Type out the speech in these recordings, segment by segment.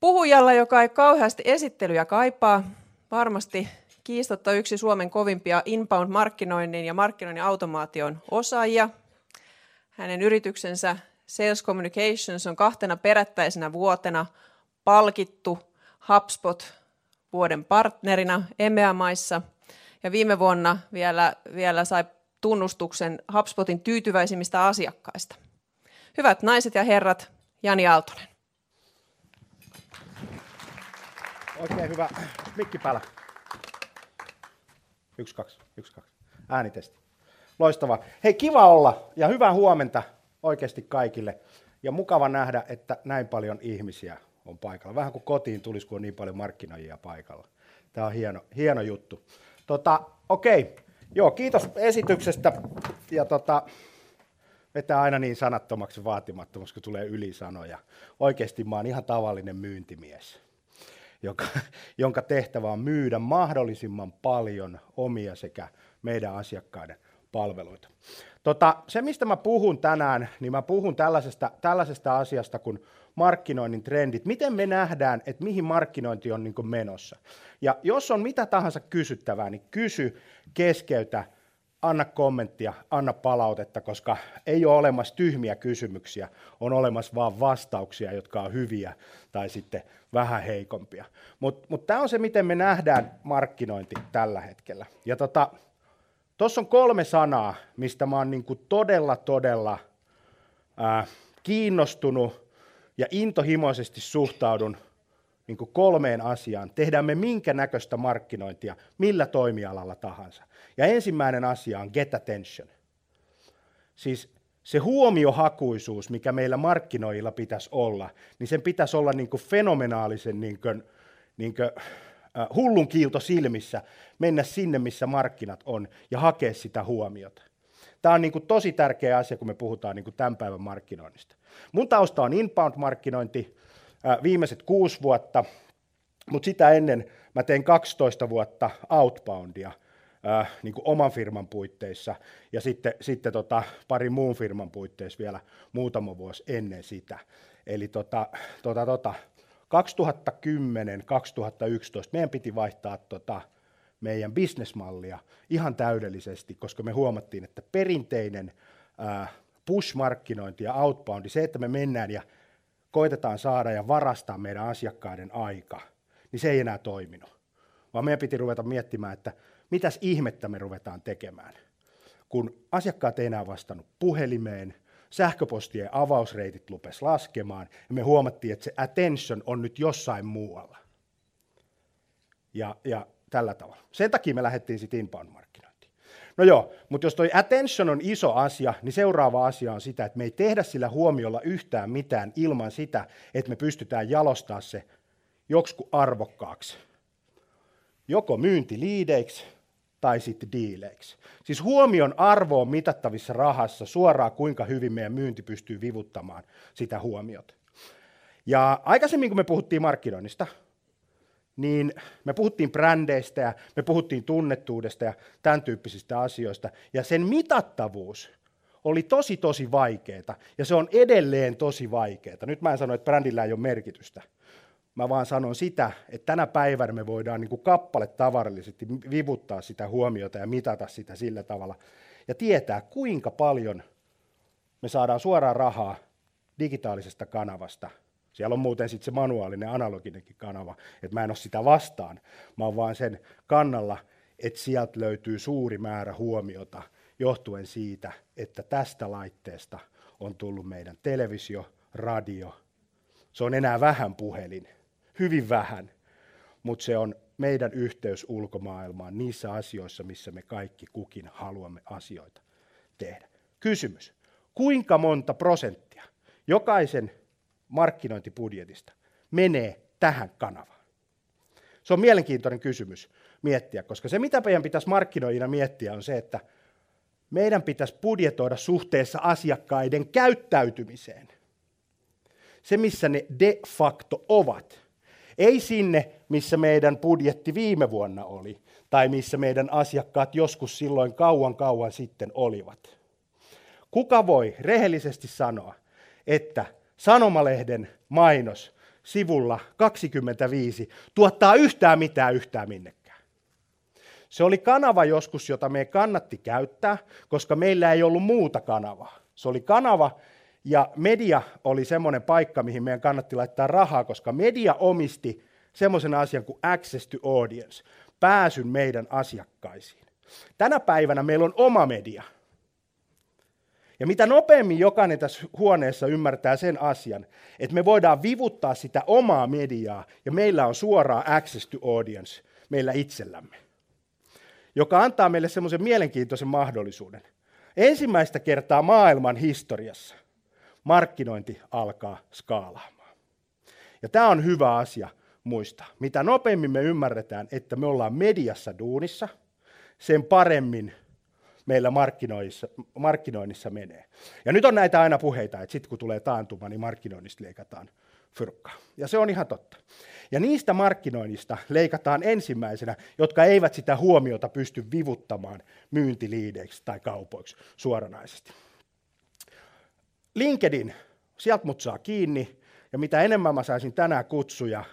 puhujalla, joka ei kauheasti esittelyjä kaipaa. Varmasti kiistotta yksi Suomen kovimpia inbound-markkinoinnin ja markkinoinnin automaation osaajia. Hänen yrityksensä Sales Communications on kahtena perättäisenä vuotena palkittu HubSpot vuoden partnerina EMEA-maissa ja viime vuonna vielä, vielä sai tunnustuksen HubSpotin tyytyväisimmistä asiakkaista. Hyvät naiset ja herrat, Jani Aaltonen. Oikein hyvä. Mikki päällä. Yksi, kaksi, yksi, kaksi. Äänitesti. Loistavaa. Hei, kiva olla ja hyvää huomenta oikeasti kaikille. Ja mukava nähdä, että näin paljon ihmisiä on paikalla. Vähän kuin kotiin tulisi, kun on niin paljon markkinoijia paikalla. Tämä on hieno, hieno juttu. Tota, okei, joo, kiitos esityksestä. Ja tota, vetää aina niin sanattomaksi vaatimattomaksi, kun tulee ylisanoja. Oikeasti mä oon ihan tavallinen myyntimies joka, jonka tehtävä on myydä mahdollisimman paljon omia sekä meidän asiakkaiden palveluita. Tota, se, mistä mä puhun tänään, niin mä puhun tällaisesta, tällaisesta asiasta kuin markkinoinnin trendit. Miten me nähdään, että mihin markkinointi on niin menossa. Ja jos on mitä tahansa kysyttävää, niin kysy, keskeytä, anna kommenttia, anna palautetta, koska ei ole olemassa tyhmiä kysymyksiä, on olemassa vain vastauksia, jotka on hyviä tai sitten vähän heikompia. Mutta mut tämä on se, miten me nähdään markkinointi tällä hetkellä. Ja tota, on kolme sanaa, mistä mä oon niinku todella, todella ää, kiinnostunut ja intohimoisesti suhtaudun niin kuin kolmeen asiaan. Tehdään me minkä näköistä markkinointia, millä toimialalla tahansa. Ja ensimmäinen asia on get attention. Siis se huomiohakuisuus, mikä meillä markkinoilla pitäisi olla, niin sen pitäisi olla niin kuin fenomenaalisen niin kuin, niin kuin, äh, hullun kiilto silmissä, mennä sinne, missä markkinat on, ja hakea sitä huomiota. Tämä on niin kuin tosi tärkeä asia, kun me puhutaan niin kuin tämän päivän markkinoinnista. Mun tausta on inbound-markkinointi, viimeiset kuusi vuotta, mutta sitä ennen mä tein 12 vuotta outboundia – äh, niin kuin oman firman puitteissa ja sitten, sitten tota, pari muun firman puitteissa vielä muutama vuosi ennen sitä. Eli tota, tota, tota, 2010-2011 meidän piti vaihtaa tota, meidän bisnesmallia ihan täydellisesti, koska me huomattiin, että perinteinen äh, push-markkinointi ja outboundi, se, että me mennään ja koitetaan saada ja varastaa meidän asiakkaiden aika, niin se ei enää toiminut. Vaan meidän piti ruveta miettimään, että mitäs ihmettä me ruvetaan tekemään. Kun asiakkaat ei enää vastannut puhelimeen, sähköpostien avausreitit lupes laskemaan, ja me huomattiin, että se attention on nyt jossain muualla. Ja, ja tällä tavalla. Sen takia me lähdettiin sitten inbound-markkinointiin. No joo, mutta jos toi attention on iso asia, niin seuraava asia on sitä, että me ei tehdä sillä huomiolla yhtään mitään ilman sitä, että me pystytään jalostaa se joksikin arvokkaaksi. Joko myyntiliideiksi tai sitten diileiksi. Siis huomion arvo on mitattavissa rahassa suoraan, kuinka hyvin meidän myynti pystyy vivuttamaan sitä huomiota. Ja aikaisemmin, kun me puhuttiin markkinoinnista, niin me puhuttiin brändeistä ja me puhuttiin tunnettuudesta ja tämän tyyppisistä asioista. Ja sen mitattavuus oli tosi tosi vaikeaa ja se on edelleen tosi vaikeaa. Nyt mä en sano, että brändillä ei ole merkitystä. Mä vaan sanon sitä, että tänä päivänä me voidaan niin kuin kappale tavarallisesti vivuttaa sitä huomiota ja mitata sitä sillä tavalla. Ja tietää, kuinka paljon me saadaan suoraan rahaa digitaalisesta kanavasta. Siellä on muuten sitten se manuaalinen analoginenkin kanava, että mä en ole sitä vastaan. Mä oon vaan sen kannalla, että sieltä löytyy suuri määrä huomiota johtuen siitä, että tästä laitteesta on tullut meidän televisio, radio, se on enää vähän puhelin, hyvin vähän, mutta se on meidän yhteys ulkomaailmaan niissä asioissa, missä me kaikki kukin haluamme asioita tehdä. Kysymys. Kuinka monta prosenttia jokaisen markkinointibudjetista menee tähän kanavaan? Se on mielenkiintoinen kysymys miettiä, koska se mitä meidän pitäisi markkinoijina miettiä on se, että meidän pitäisi budjetoida suhteessa asiakkaiden käyttäytymiseen. Se, missä ne de facto ovat. Ei sinne, missä meidän budjetti viime vuonna oli, tai missä meidän asiakkaat joskus silloin kauan kauan sitten olivat. Kuka voi rehellisesti sanoa, että sanomalehden mainos sivulla 25 tuottaa yhtään mitään yhtään minnekään? Se oli kanava joskus, jota me kannatti käyttää, koska meillä ei ollut muuta kanavaa. Se oli kanava, ja media oli semmoinen paikka, mihin meidän kannatti laittaa rahaa, koska media omisti semmoisen asian kuin access to audience, pääsyn meidän asiakkaisiin. Tänä päivänä meillä on oma media. Ja mitä nopeammin jokainen tässä huoneessa ymmärtää sen asian, että me voidaan vivuttaa sitä omaa mediaa ja meillä on suoraa access to audience meillä itsellämme, joka antaa meille semmoisen mielenkiintoisen mahdollisuuden. Ensimmäistä kertaa maailman historiassa markkinointi alkaa skaalaamaan. Ja tämä on hyvä asia muistaa. Mitä nopeammin me ymmärretään, että me ollaan mediassa duunissa, sen paremmin meillä markkinoinnissa, markkinoinnissa menee. Ja nyt on näitä aina puheita, että sitten kun tulee taantuma, niin markkinoinnista leikataan fyrkkaa. Ja se on ihan totta. Ja niistä markkinoinnista leikataan ensimmäisenä, jotka eivät sitä huomiota pysty vivuttamaan myyntiliideiksi tai kaupoiksi suoranaisesti. LinkedIn, sieltä mut saa kiinni, ja mitä enemmän mä saisin tänään kutsuja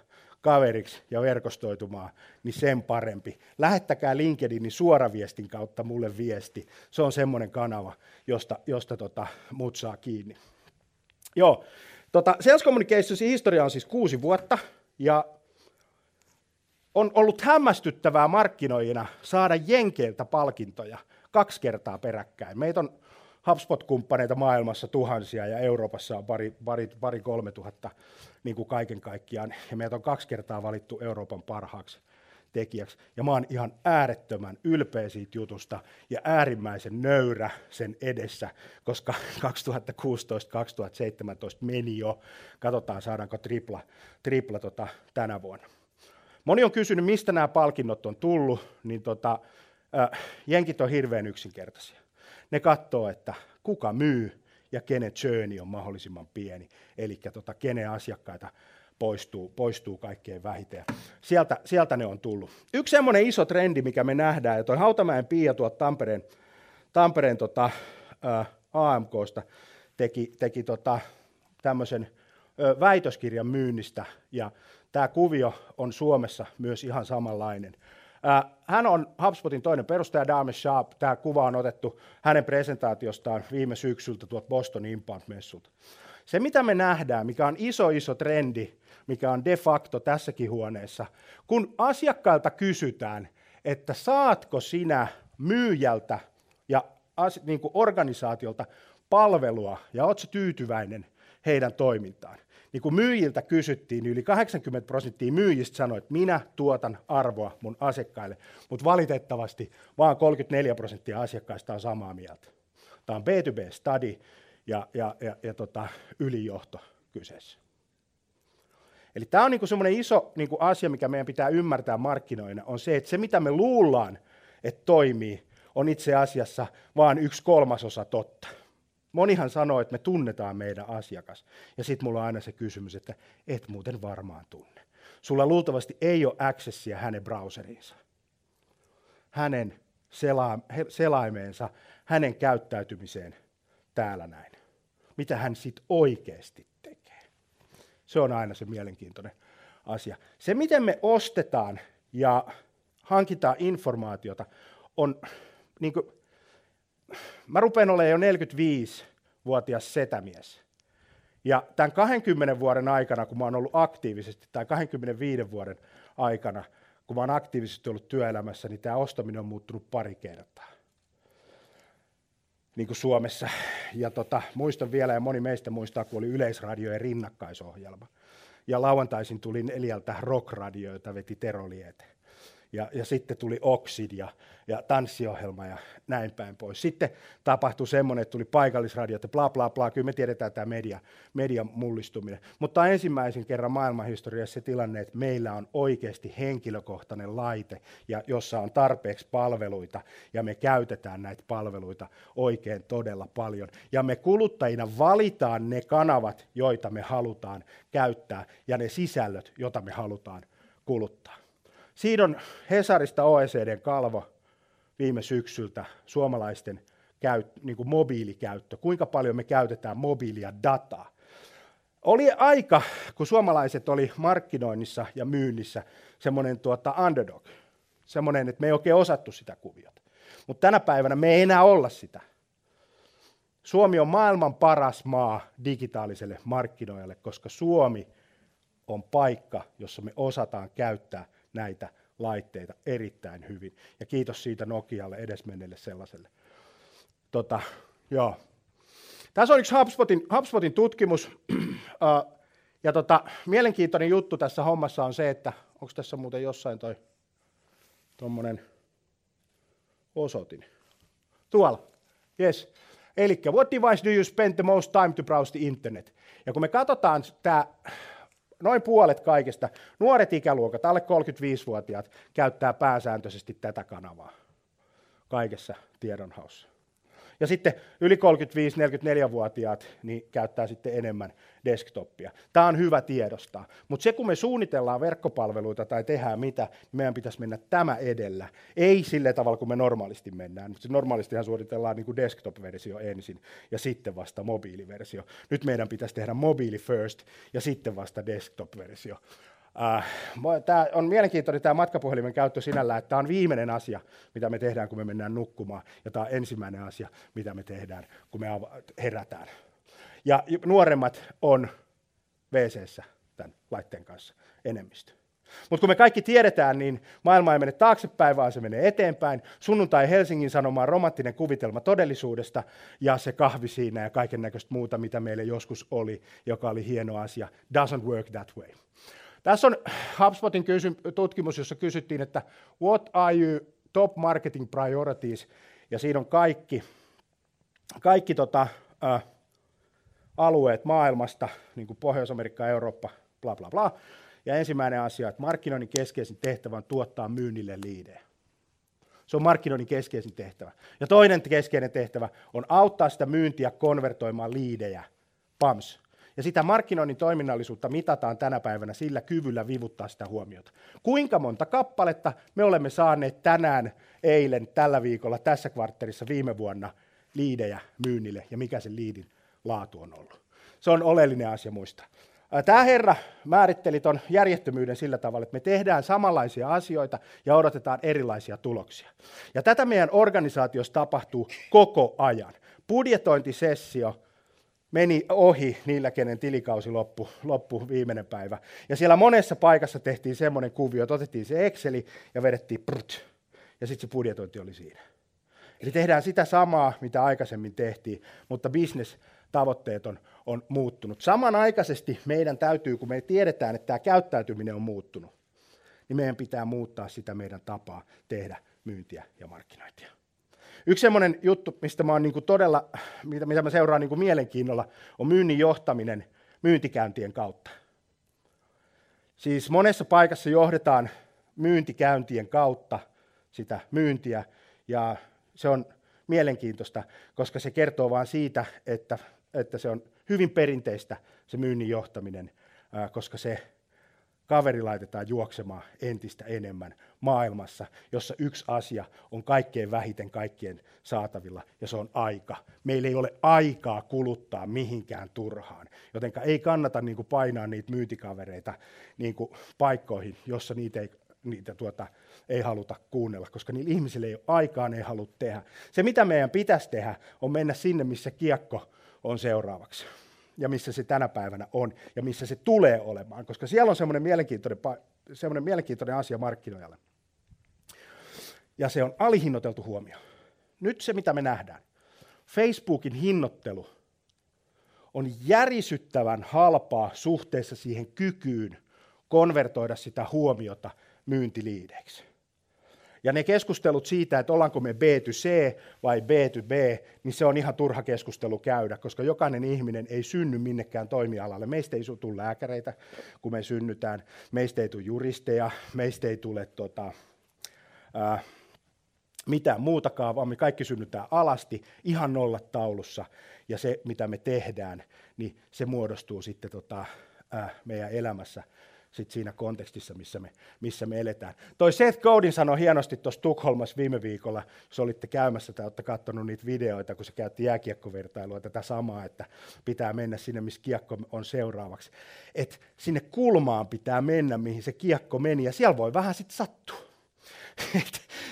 kaveriksi ja verkostoitumaan, niin sen parempi. Lähettäkää LinkedInin suoraviestin kautta mulle viesti. Se on semmoinen kanava, josta, josta tota, mut saa kiinni. Joo, tota, Sales Communicationsin historia on siis kuusi vuotta, ja on ollut hämmästyttävää markkinoijina saada Jenkeiltä palkintoja kaksi kertaa peräkkäin. Meitä on HubSpot-kumppaneita maailmassa tuhansia ja Euroopassa on pari, pari, pari kolme tuhatta niin kuin kaiken kaikkiaan. Ja meitä on kaksi kertaa valittu Euroopan parhaaksi tekijäksi. Ja mä oon ihan äärettömän ylpeä siitä jutusta ja äärimmäisen nöyrä sen edessä, koska 2016-2017 meni jo. Katsotaan, saadaanko tripla, tripla tota, tänä vuonna. Moni on kysynyt, mistä nämä palkinnot on tullut, niin tota, äh, jenkit on hirveän yksinkertaisia ne katsoo, että kuka myy ja kenen churni on mahdollisimman pieni, eli tota, kenen asiakkaita poistuu, poistuu kaikkein vähiten. Sieltä, sieltä ne on tullut. Yksi semmoinen iso trendi, mikä me nähdään, ja toi Hautamäen Pia tuolta Tampereen, Tampereen tota, ä, AMKsta teki, teki tota, tämmöisen väitöskirjan myynnistä, ja tämä kuvio on Suomessa myös ihan samanlainen. Hän on HubSpotin toinen perustaja, Dame Sharp. Tämä kuva on otettu hänen presentaatiostaan viime syksyltä tuolta Boston Impound-messulta. Se, mitä me nähdään, mikä on iso, iso trendi, mikä on de facto tässäkin huoneessa, kun asiakkailta kysytään, että saatko sinä myyjältä ja niin kuin organisaatiolta palvelua ja oletko tyytyväinen heidän toimintaan, niin kun myyjiltä kysyttiin, niin yli 80 prosenttia myyjistä sanoi, että minä tuotan arvoa mun asiakkaille, mutta valitettavasti vain 34 prosenttia asiakkaista on samaa mieltä. Tämä on B2B-study ja, ja, ja, ja tota, ylijohto kyseessä. Eli tämä on niinku semmoinen iso niinku asia, mikä meidän pitää ymmärtää markkinoina, on se, että se mitä me luullaan, että toimii, on itse asiassa vain yksi kolmasosa totta. Monihan sanoo, että me tunnetaan meidän asiakas. Ja sitten mulla on aina se kysymys, että et muuten varmaan tunne. sulla luultavasti ei ole accessia hänen browseriinsa, hänen sela- selaimeensa, hänen käyttäytymiseen täällä näin. Mitä hän sitten oikeasti tekee. Se on aina se mielenkiintoinen asia. Se, miten me ostetaan ja hankitaan informaatiota, on, niin kuin, mä rupean olemaan jo 45-vuotias setämies. Ja tämän 20 vuoden aikana, kun mä oon ollut aktiivisesti, tai 25 vuoden aikana, kun mä oon aktiivisesti ollut työelämässä, niin tämä ostaminen on muuttunut pari kertaa. Niin kuin Suomessa. Ja tota, muistan vielä, ja moni meistä muistaa, kun oli Yleisradiojen rinnakkaisohjelma. Ja lauantaisin tuli neljältä rockradio, jota veti Tero Liete ja, ja sitten tuli Oxid ja, ja tanssiohjelma ja näin päin pois. Sitten tapahtui semmoinen, että tuli paikallisradio, että bla bla bla, kyllä me tiedetään tämä media, median mullistuminen. Mutta ensimmäisen kerran maailmanhistoriassa se tilanne, että meillä on oikeasti henkilökohtainen laite, ja jossa on tarpeeksi palveluita, ja me käytetään näitä palveluita oikein todella paljon. Ja me kuluttajina valitaan ne kanavat, joita me halutaan käyttää, ja ne sisällöt, joita me halutaan kuluttaa. Siinä on Hesarista OECDn kalvo viime syksyltä suomalaisten käyt, niin kuin mobiilikäyttö, kuinka paljon me käytetään mobiilia dataa. Oli aika, kun suomalaiset oli markkinoinnissa ja myynnissä semmoinen tuota underdog, semmoinen, että me ei oikein osattu sitä kuviota. Mutta tänä päivänä me ei enää olla sitä. Suomi on maailman paras maa digitaaliselle markkinoijalle, koska Suomi on paikka, jossa me osataan käyttää näitä laitteita erittäin hyvin. Ja kiitos siitä Nokialle edesmenneelle sellaiselle. Tota, joo. Tässä on yksi HubSpotin, HubSpotin tutkimus. ja tota, mielenkiintoinen juttu tässä hommassa on se, että onko tässä muuten jossain toi tuommoinen osoitin. Tuolla. Yes. Eli what device do you spend the most time to browse the internet? Ja kun me katsotaan tämä noin puolet kaikista nuoret ikäluokat, alle 35-vuotiaat, käyttää pääsääntöisesti tätä kanavaa kaikessa tiedonhaussa. Ja sitten yli 35-44-vuotiaat niin käyttää sitten enemmän desktopia. Tämä on hyvä tiedostaa. Mutta se, kun me suunnitellaan verkkopalveluita tai tehdään mitä, niin meidän pitäisi mennä tämä edellä. Ei sille tavalla, kuin me normaalisti mennään. Mutta normaalistihan suunnitellaan niin kuin desktop-versio ensin ja sitten vasta mobiiliversio. Nyt meidän pitäisi tehdä mobiili first ja sitten vasta desktop-versio. Äh, tämä on mielenkiintoinen tämä matkapuhelimen käyttö sinällä, että tämä on viimeinen asia, mitä me tehdään, kun me mennään nukkumaan, ja tämä on ensimmäinen asia, mitä me tehdään, kun me herätään. Ja nuoremmat on wc tämän laitteen kanssa enemmistö. Mutta kun me kaikki tiedetään, niin maailma ei mene taaksepäin, vaan se menee eteenpäin. Sunnuntai Helsingin sanomaan romanttinen kuvitelma todellisuudesta ja se kahvi siinä ja kaiken näköistä muuta, mitä meille joskus oli, joka oli hieno asia. Doesn't work that way. Tässä on HubSpotin kysy- tutkimus, jossa kysyttiin, että what are you top marketing priorities, ja siinä on kaikki, kaikki tota, ä, alueet maailmasta, niin kuin Pohjois-Amerikka, Eurooppa, bla bla bla. Ja ensimmäinen asia, että markkinoinnin keskeisin tehtävä on tuottaa myynnille liidejä. Se on markkinoinnin keskeisin tehtävä. Ja toinen keskeinen tehtävä on auttaa sitä myyntiä konvertoimaan liidejä, PAMS, ja sitä markkinoinnin toiminnallisuutta mitataan tänä päivänä sillä kyvyllä vivuttaa sitä huomiota. Kuinka monta kappaletta me olemme saaneet tänään, eilen, tällä viikolla, tässä kvartterissa, viime vuonna liidejä myynnille ja mikä se liidin laatu on ollut. Se on oleellinen asia muistaa. Tämä herra määritteli tuon järjettömyyden sillä tavalla, että me tehdään samanlaisia asioita ja odotetaan erilaisia tuloksia. Ja tätä meidän organisaatiossa tapahtuu koko ajan. Budjetointisessio meni ohi niillä, kenen tilikausi loppu, loppu viimeinen päivä. Ja siellä monessa paikassa tehtiin semmoinen kuvio, että otettiin se Exceli ja vedettiin prut, ja sitten se budjetointi oli siinä. Eli tehdään sitä samaa, mitä aikaisemmin tehtiin, mutta business tavoitteet on, on muuttunut. Samanaikaisesti meidän täytyy, kun me tiedetään, että tämä käyttäytyminen on muuttunut, niin meidän pitää muuttaa sitä meidän tapaa tehdä myyntiä ja markkinointia. Yksi semmoinen juttu, mistä mä oon niin todella, mitä, mitä mä seuraan niin mielenkiinnolla, on myynnin johtaminen myyntikäyntien kautta. Siis monessa paikassa johdetaan myyntikäyntien kautta sitä myyntiä, ja se on mielenkiintoista, koska se kertoo vain siitä, että, että se on hyvin perinteistä se myynnin johtaminen, koska se kaveri laitetaan juoksemaan entistä enemmän maailmassa, jossa yksi asia on kaikkein vähiten kaikkien saatavilla, ja se on aika. Meillä ei ole aikaa kuluttaa mihinkään turhaan, joten ei kannata niin kuin painaa niitä myyntikavereita niin kuin paikkoihin, jossa niitä ei, niitä tuota, ei haluta kuunnella, koska niillä ihmisillä ei ole aikaa, ne ei halua tehdä. Se, mitä meidän pitäisi tehdä, on mennä sinne, missä kiekko on seuraavaksi ja missä se tänä päivänä on ja missä se tulee olemaan, koska siellä on semmoinen mielenkiintoinen, semmoinen mielenkiintoinen asia markkinoilla. Ja se on alihinnoiteltu huomio. Nyt se, mitä me nähdään. Facebookin hinnoittelu on järisyttävän halpaa suhteessa siihen kykyyn konvertoida sitä huomiota myyntiliideiksi. Ja ne keskustelut siitä, että ollaanko me B2C vai B2B, niin se on ihan turha keskustelu käydä, koska jokainen ihminen ei synny minnekään toimialalle. Meistä ei tule lääkäreitä, kun me synnytään. Meistä ei tule juristeja, meistä ei tule tota, ää, mitään muutakaan, vaan me kaikki synnytään alasti ihan nollat taulussa. Ja se, mitä me tehdään, niin se muodostuu sitten tota, ää, meidän elämässä sit siinä kontekstissa, missä me, missä me eletään. Toi Seth Godin sanoi hienosti tuossa Tukholmassa viime viikolla, jos olitte käymässä tai olette katsonut niitä videoita, kun se käytti jääkiekkovertailua tätä samaa, että pitää mennä sinne, missä kiekko on seuraavaksi. Et sinne kulmaan pitää mennä, mihin se kiekko meni, ja siellä voi vähän sitten sattua.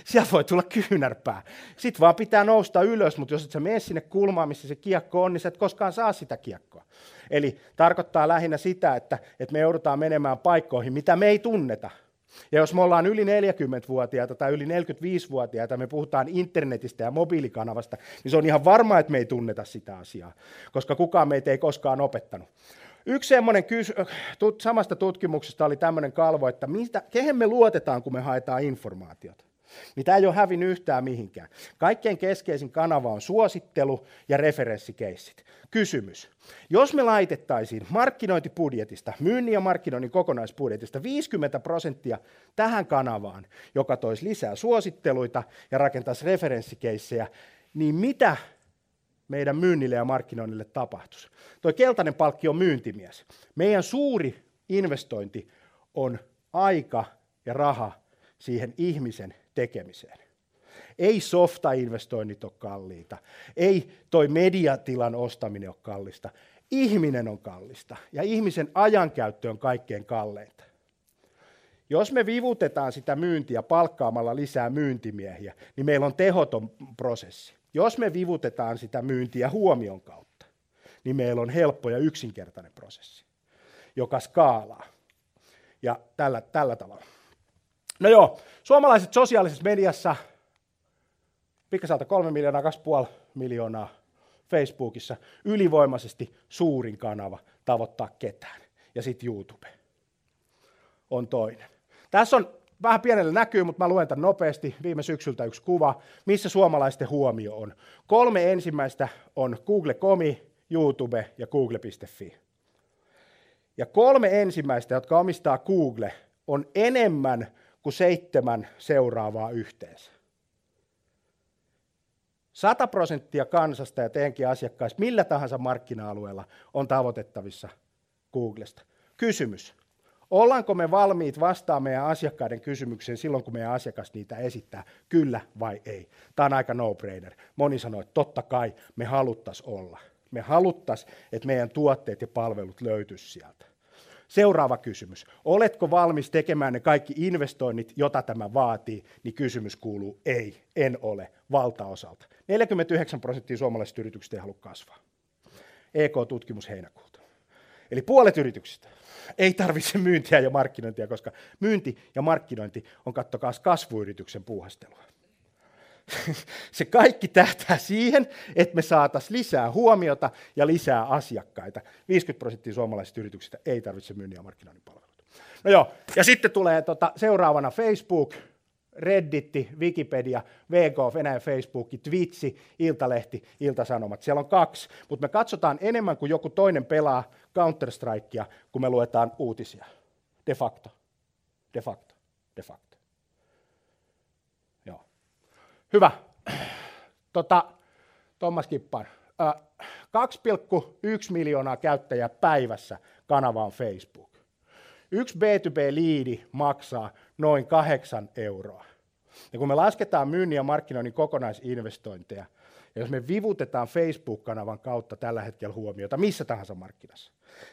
siellä voi tulla kyynärpää. Sitten vaan pitää nousta ylös, mutta jos et sä mene sinne kulmaan, missä se kiekko on, niin sä et koskaan saa sitä kiekkoa. Eli tarkoittaa lähinnä sitä, että, että me joudutaan menemään paikkoihin, mitä me ei tunneta. Ja jos me ollaan yli 40-vuotiaita tai yli 45-vuotiaita, me puhutaan internetistä ja mobiilikanavasta, niin se on ihan varma, että me ei tunneta sitä asiaa, koska kukaan meitä ei koskaan opettanut. Yksi semmoinen kys- samasta tutkimuksesta oli tämmöinen kalvo, että mistä, kehen me luotetaan, kun me haetaan informaatiota. Tämä ei ole hävinnyt yhtään mihinkään. Kaikkein keskeisin kanava on suosittelu ja referenssikeissit. Kysymys. Jos me laitettaisiin markkinointibudjetista, myynnin ja markkinoinnin kokonaisbudjetista 50 prosenttia tähän kanavaan, joka toisi lisää suositteluita ja rakentaisi referenssikeissejä, niin mitä meidän myynnille ja markkinoinnille tapahtuisi? Tuo keltainen palkki on myyntimies. Meidän suuri investointi on aika ja raha siihen ihmisen tekemiseen. Ei softa-investoinnit ole kalliita. Ei toi mediatilan ostaminen ole kallista. Ihminen on kallista ja ihmisen ajankäyttö on kaikkein kalleinta. Jos me vivutetaan sitä myyntiä palkkaamalla lisää myyntimiehiä, niin meillä on tehoton prosessi. Jos me vivutetaan sitä myyntiä huomion kautta, niin meillä on helppo ja yksinkertainen prosessi, joka skaalaa. Ja tällä, tällä tavalla. No joo, suomalaiset sosiaalisessa mediassa, pikkasalta kolme miljoonaa, kaksi puoli miljoonaa Facebookissa, ylivoimaisesti suurin kanava tavoittaa ketään. Ja sitten YouTube on toinen. Tässä on vähän pienellä näkyy, mutta mä luen tämän nopeasti. Viime syksyltä yksi kuva, missä suomalaisten huomio on. Kolme ensimmäistä on Google.comi, YouTube ja Google.fi. Ja kolme ensimmäistä, jotka omistaa Google, on enemmän kuin seitsemän seuraavaa yhteensä. 100 prosenttia kansasta ja teidänkin asiakkaista millä tahansa markkina-alueella on tavoitettavissa Googlesta. Kysymys. Ollaanko me valmiit vastaamaan meidän asiakkaiden kysymykseen silloin, kun meidän asiakas niitä esittää, kyllä vai ei? Tämä on aika no-brainer. Moni sanoo, että totta kai me haluttaisiin olla. Me haluttaisiin, että meidän tuotteet ja palvelut löytyisivät sieltä. Seuraava kysymys. Oletko valmis tekemään ne kaikki investoinnit, jota tämä vaatii? Niin kysymys kuuluu ei, en ole, valtaosalta. 49 prosenttia suomalaisista yrityksistä ei halua kasvaa. EK-tutkimus heinäkuulta. Eli puolet yrityksistä ei tarvitse myyntiä ja markkinointia, koska myynti ja markkinointi on kattokaa kasvuyrityksen puuhastelua. Se kaikki tähtää siihen, että me saataisiin lisää huomiota ja lisää asiakkaita. 50 prosenttia suomalaisista yrityksistä ei tarvitse myynnin ja markkinoinnin palveluita. No joo, ja sitten tulee tota, seuraavana Facebook, Redditti, Wikipedia, VK, Venäjän Facebook, Twitchi, Iltalehti, Iltasanomat. Siellä on kaksi, mutta me katsotaan enemmän kuin joku toinen pelaa Counter-Strikea, kun me luetaan uutisia. De facto. De facto. De facto. Joo. Hyvä. Tota, Thomas Kippar. 2,1 miljoonaa käyttäjää päivässä kanava on Facebook. Yksi B2B-liidi maksaa noin kahdeksan euroa. Ja kun me lasketaan myynnin ja markkinoinnin kokonaisinvestointeja, ja jos me vivutetaan Facebook-kanavan kautta tällä hetkellä huomiota missä tahansa markkinassa,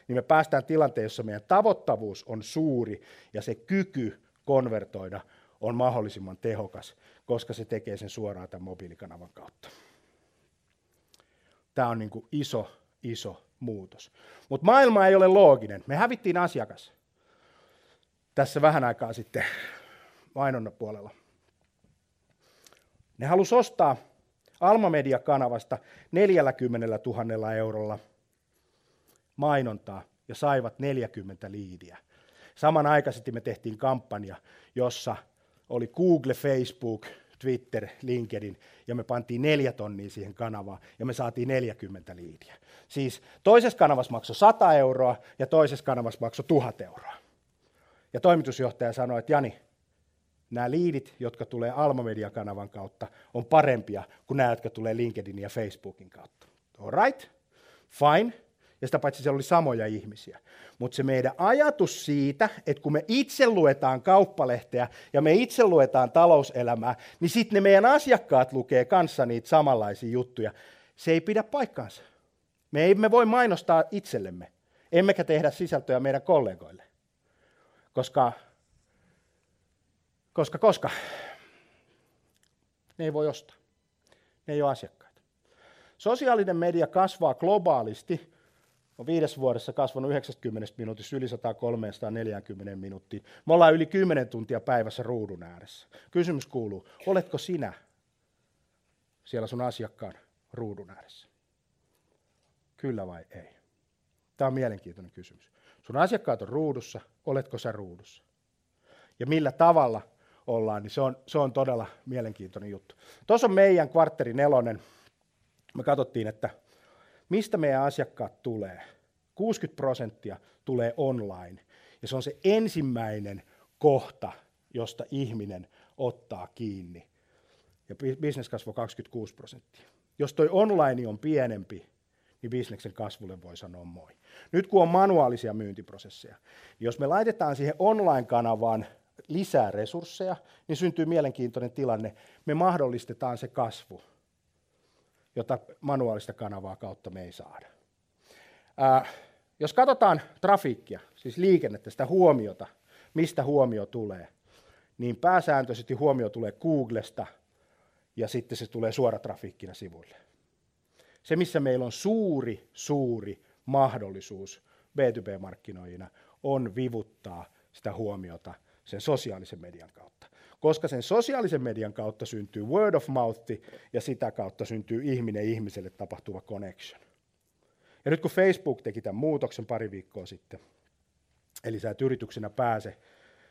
niin me päästään tilanteen, jossa meidän tavoittavuus on suuri ja se kyky konvertoida on mahdollisimman tehokas, koska se tekee sen suoraan tämän mobiilikanavan kautta. Tämä on niin kuin iso, iso muutos. Mutta maailma ei ole looginen. Me hävittiin asiakas tässä vähän aikaa sitten mainonnan puolella. Ne halusi ostaa Alma Media-kanavasta 40 000 eurolla mainontaa ja saivat 40 liidiä. Samanaikaisesti me tehtiin kampanja, jossa oli Google, Facebook, Twitter, LinkedIn, ja me pantiin neljä tonnia siihen kanavaan, ja me saatiin 40 liidiä. Siis toisessa kanavassa maksoi 100 euroa, ja toisessa kanavassa maksoi 1000 euroa. Ja toimitusjohtaja sanoi, että Jani, nämä liidit, jotka tulee Alma Media-kanavan kautta, on parempia kuin nämä, jotka tulee LinkedIn ja Facebookin kautta. All right, fine. Ja sitä paitsi siellä oli samoja ihmisiä. Mutta se meidän ajatus siitä, että kun me itse luetaan kauppalehteä ja me itse luetaan talouselämää, niin sitten ne meidän asiakkaat lukee kanssa niitä samanlaisia juttuja. Se ei pidä paikkaansa. Me emme voi mainostaa itsellemme, emmekä tehdä sisältöä meidän kollegoille. Koska, koska, koska ne ei voi ostaa. Ne ei ole asiakkaita. Sosiaalinen media kasvaa globaalisti on viides vuodessa kasvanut 90 minuutissa yli 100-340 minuuttia. Me ollaan yli 10 tuntia päivässä ruudun ääressä. Kysymys kuuluu, oletko sinä siellä sun asiakkaan ruudun ääressä? Kyllä vai ei? Tämä on mielenkiintoinen kysymys. Sun asiakkaat on ruudussa, oletko sä ruudussa? Ja millä tavalla ollaan, niin se on, se on todella mielenkiintoinen juttu. Tuossa on meidän kvartteri nelonen. Me katsottiin, että mistä meidän asiakkaat tulee. 60 prosenttia tulee online. Ja se on se ensimmäinen kohta, josta ihminen ottaa kiinni. Ja bisnes kasvoi 26 prosenttia. Jos toi online on pienempi, niin bisneksen kasvulle voi sanoa moi. Nyt kun on manuaalisia myyntiprosesseja, niin jos me laitetaan siihen online-kanavaan lisää resursseja, niin syntyy mielenkiintoinen tilanne. Me mahdollistetaan se kasvu jota manuaalista kanavaa kautta me ei saada. Ää, jos katsotaan trafiikkia, siis liikennettä, sitä huomiota, mistä huomio tulee, niin pääsääntöisesti huomio tulee Googlesta ja sitten se tulee suoratrafiikkina sivuille. Se, missä meillä on suuri, suuri mahdollisuus B2B-markkinoijina, on vivuttaa sitä huomiota sen sosiaalisen median kautta koska sen sosiaalisen median kautta syntyy word of mouth ja sitä kautta syntyy ihminen ihmiselle tapahtuva connection. Ja nyt kun Facebook teki tämän muutoksen pari viikkoa sitten, eli sä et yrityksenä pääse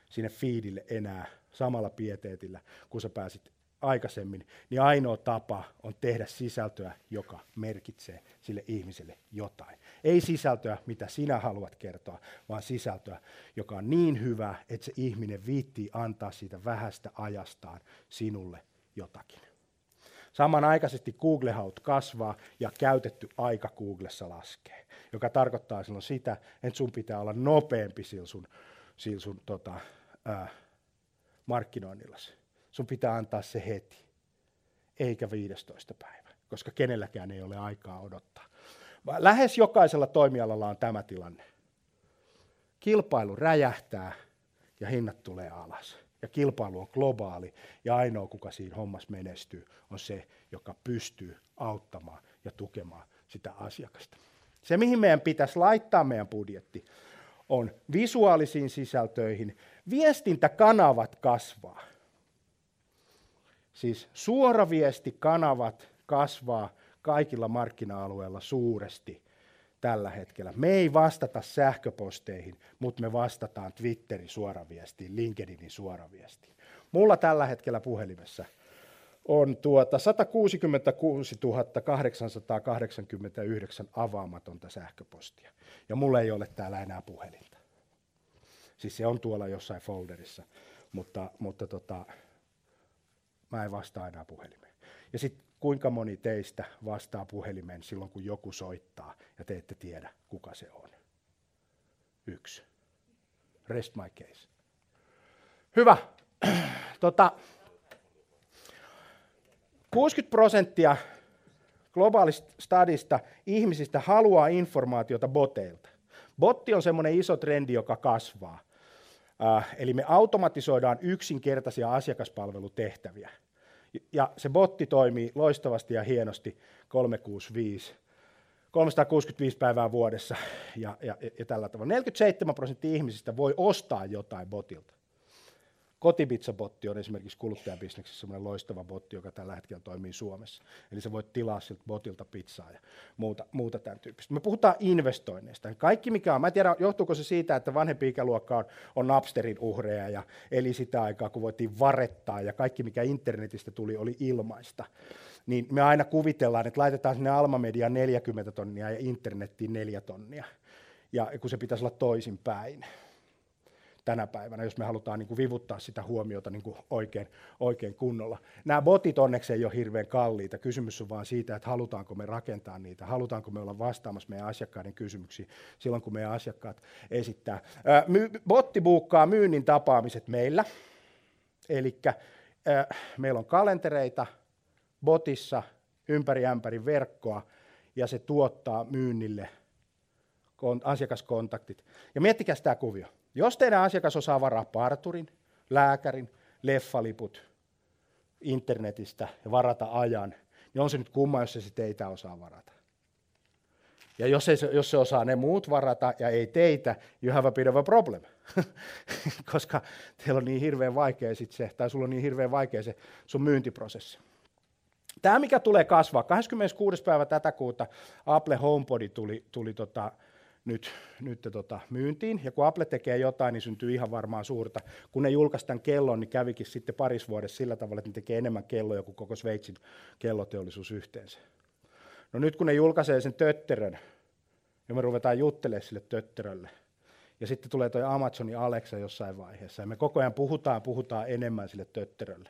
sinne feedille enää samalla pieteetillä, kun sä pääsit aikaisemmin, niin ainoa tapa on tehdä sisältöä, joka merkitsee sille ihmiselle jotain. Ei sisältöä, mitä sinä haluat kertoa, vaan sisältöä, joka on niin hyvä, että se ihminen viittii antaa siitä vähästä ajastaan sinulle jotakin. Samanaikaisesti Google-haut kasvaa ja käytetty aika Googlessa laskee, joka tarkoittaa silloin sitä, että sun pitää olla nopeampi sillä sun, sillä sun tota, ää, markkinoinnillasi sun pitää antaa se heti, eikä 15 päivä, koska kenelläkään ei ole aikaa odottaa. Lähes jokaisella toimialalla on tämä tilanne. Kilpailu räjähtää ja hinnat tulee alas. Ja kilpailu on globaali ja ainoa, kuka siinä hommassa menestyy, on se, joka pystyy auttamaan ja tukemaan sitä asiakasta. Se, mihin meidän pitäisi laittaa meidän budjetti, on visuaalisiin sisältöihin. Viestintäkanavat kasvaa. Siis suoraviestikanavat kasvaa kaikilla markkina-alueilla suuresti tällä hetkellä. Me ei vastata sähköposteihin, mutta me vastataan Twitterin suoraviestiin, LinkedInin suoraviestiin. Mulla tällä hetkellä puhelimessa on tuota 166 889 avaamatonta sähköpostia. Ja mulla ei ole täällä enää puhelinta. Siis se on tuolla jossain folderissa, mutta, mutta tota, mä en vastaa enää puhelimeen. Ja sitten kuinka moni teistä vastaa puhelimeen silloin, kun joku soittaa ja te ette tiedä, kuka se on? Yksi. Rest my case. Hyvä. tota, 60 prosenttia globaalista stadista ihmisistä haluaa informaatiota boteilta. Botti on semmoinen iso trendi, joka kasvaa. Uh, eli me automatisoidaan yksinkertaisia asiakaspalvelutehtäviä. Ja se botti toimii loistavasti ja hienosti 365, 365 päivää vuodessa ja, ja, ja tällä tavalla. 47 prosenttia ihmisistä voi ostaa jotain botilta. Kotipizza-botti on esimerkiksi kuluttajabisneksessä semmoinen loistava botti, joka tällä hetkellä toimii Suomessa. Eli sä voit tilaa siltä botilta pizzaa ja muuta, muuta tämän tyyppistä. Me puhutaan investoinneista. Kaikki mikä on, mä en tiedä johtuuko se siitä, että vanhempi ikäluokka on, on Napsterin uhreja ja eli sitä aikaa, kun voitiin varettaa ja kaikki mikä internetistä tuli oli ilmaista. Niin me aina kuvitellaan, että laitetaan sinne Alma Media 40 tonnia ja internettiin 4 tonnia. Ja kun se pitäisi olla toisinpäin tänä päivänä, jos me halutaan niin kuin vivuttaa sitä huomiota niin kuin oikein, oikein kunnolla. Nämä botit onneksi ei ole hirveän kalliita. Kysymys on vain siitä, että halutaanko me rakentaa niitä, halutaanko me olla vastaamassa meidän asiakkaiden kysymyksiin silloin, kun meidän asiakkaat esittää. My, botti buukkaa myynnin tapaamiset meillä, eli meillä on kalentereita botissa ympäri ämpäri verkkoa, ja se tuottaa myynnille asiakaskontaktit. Ja miettikää tämä kuvio. Jos teidän asiakas osaa varaa parturin, lääkärin, leffaliput internetistä ja varata ajan, niin on se nyt kumma, jos se teitä osaa varata. Ja jos, ei, jos se osaa ne muut varata ja ei teitä, you have a bit of a problem. Koska teillä on niin hirveän vaikea sit se, tai sulla on niin hirveän vaikea se sun myyntiprosessi. Tämä, mikä tulee kasvaa, 26. päivä tätä kuuta Apple HomePod tuli, tuli tota, nyt, nyt tota, myyntiin. Ja kun Apple tekee jotain, niin syntyy ihan varmaan suurta. Kun ne julkaistaan kellon, niin kävikin sitten paris vuodessa sillä tavalla, että ne tekee enemmän kelloja kuin koko Sveitsin kelloteollisuus yhteensä. No nyt kun ne julkaisee sen tötterön, ja me ruvetaan juttelemaan sille tötterölle, ja sitten tulee tuo Amazonin Alexa jossain vaiheessa, ja me koko ajan puhutaan, puhutaan enemmän sille tötterölle.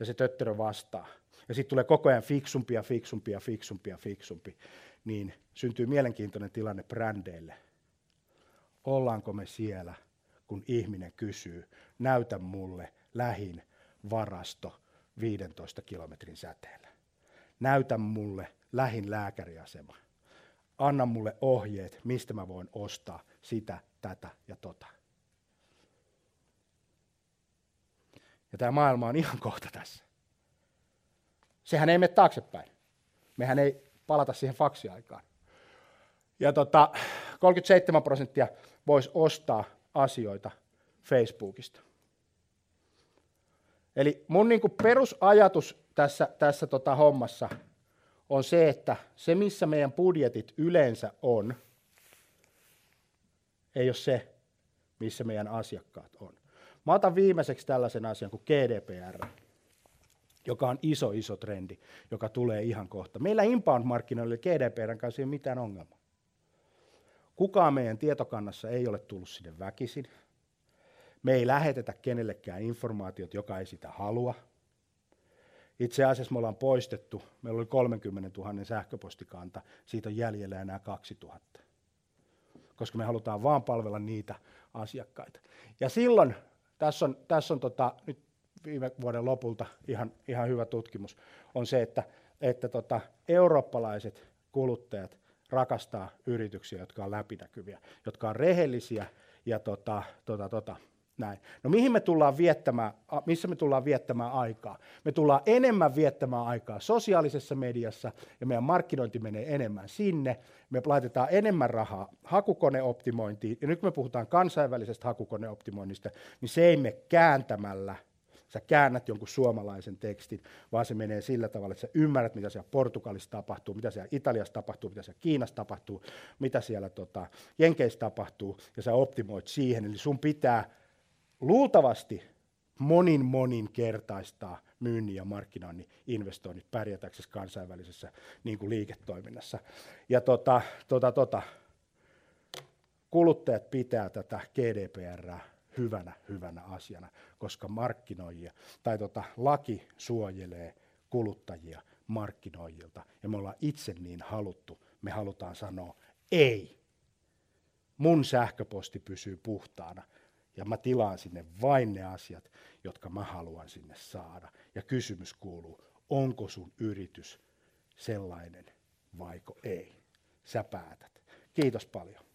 Ja se tötterö vastaa. Ja sitten tulee koko ajan fiksumpia, fiksumpia, fiksumpia, fiksumpi niin syntyy mielenkiintoinen tilanne brändeille. Ollaanko me siellä, kun ihminen kysyy, näytä mulle lähin varasto 15 kilometrin säteellä. Näytä mulle lähin lääkäriasema. Anna mulle ohjeet, mistä mä voin ostaa sitä, tätä ja tota. Ja tämä maailma on ihan kohta tässä. Sehän ei mene taaksepäin. Mehän ei palata siihen faksiaikaan. Ja tota, 37 prosenttia voisi ostaa asioita Facebookista. Eli mun niin kuin perusajatus tässä, tässä tota hommassa on se, että se missä meidän budjetit yleensä on, ei ole se, missä meidän asiakkaat on. Mä otan viimeiseksi tällaisen asian kuin GDPR joka on iso, iso trendi, joka tulee ihan kohta. Meillä inbound-markkinoilla GDPRn kanssa ei ole mitään ongelmaa. Kukaan meidän tietokannassa ei ole tullut sinne väkisin. Me ei lähetetä kenellekään informaatiot, joka ei sitä halua. Itse asiassa me ollaan poistettu, meillä oli 30 000 sähköpostikanta, siitä on jäljellä enää 2000. Koska me halutaan vaan palvella niitä asiakkaita. Ja silloin, tässä on, tässä on tota, nyt viime vuoden lopulta ihan, ihan hyvä tutkimus, on se, että, että tota, eurooppalaiset kuluttajat rakastaa yrityksiä, jotka on läpinäkyviä, jotka on rehellisiä ja tota, tota, tota, näin. No mihin me tullaan viettämään, missä me tullaan viettämään aikaa? Me tullaan enemmän viettämään aikaa sosiaalisessa mediassa ja meidän markkinointi menee enemmän sinne. Me laitetaan enemmän rahaa hakukoneoptimointiin ja nyt me puhutaan kansainvälisestä hakukoneoptimoinnista, niin se ei me kääntämällä – sä käännät jonkun suomalaisen tekstin, vaan se menee sillä tavalla, että sä ymmärrät, mitä siellä Portugalissa tapahtuu, mitä siellä Italiassa tapahtuu, mitä siellä Kiinassa tapahtuu, mitä siellä tota, Jenkeissä tapahtuu, ja sä optimoit siihen. Eli sun pitää luultavasti monin monin kertaistaa myynnin ja markkinoinnin investoinnit pärjätäksesi kansainvälisessä niin kuin liiketoiminnassa. Ja tota, tota, tota, kuluttajat pitää tätä GDPR hyvänä, hyvänä asiana, koska markkinoijia, tai tota, laki suojelee kuluttajia markkinoijilta, ja me ollaan itse niin haluttu, me halutaan sanoa ei. Mun sähköposti pysyy puhtaana, Ja mä tilaan sinne vain ne asiat, jotka mä haluan sinne saada. Ja kysymys kuuluu, onko sun yritys sellainen vaiko ei? Sä päätät. Kiitos paljon.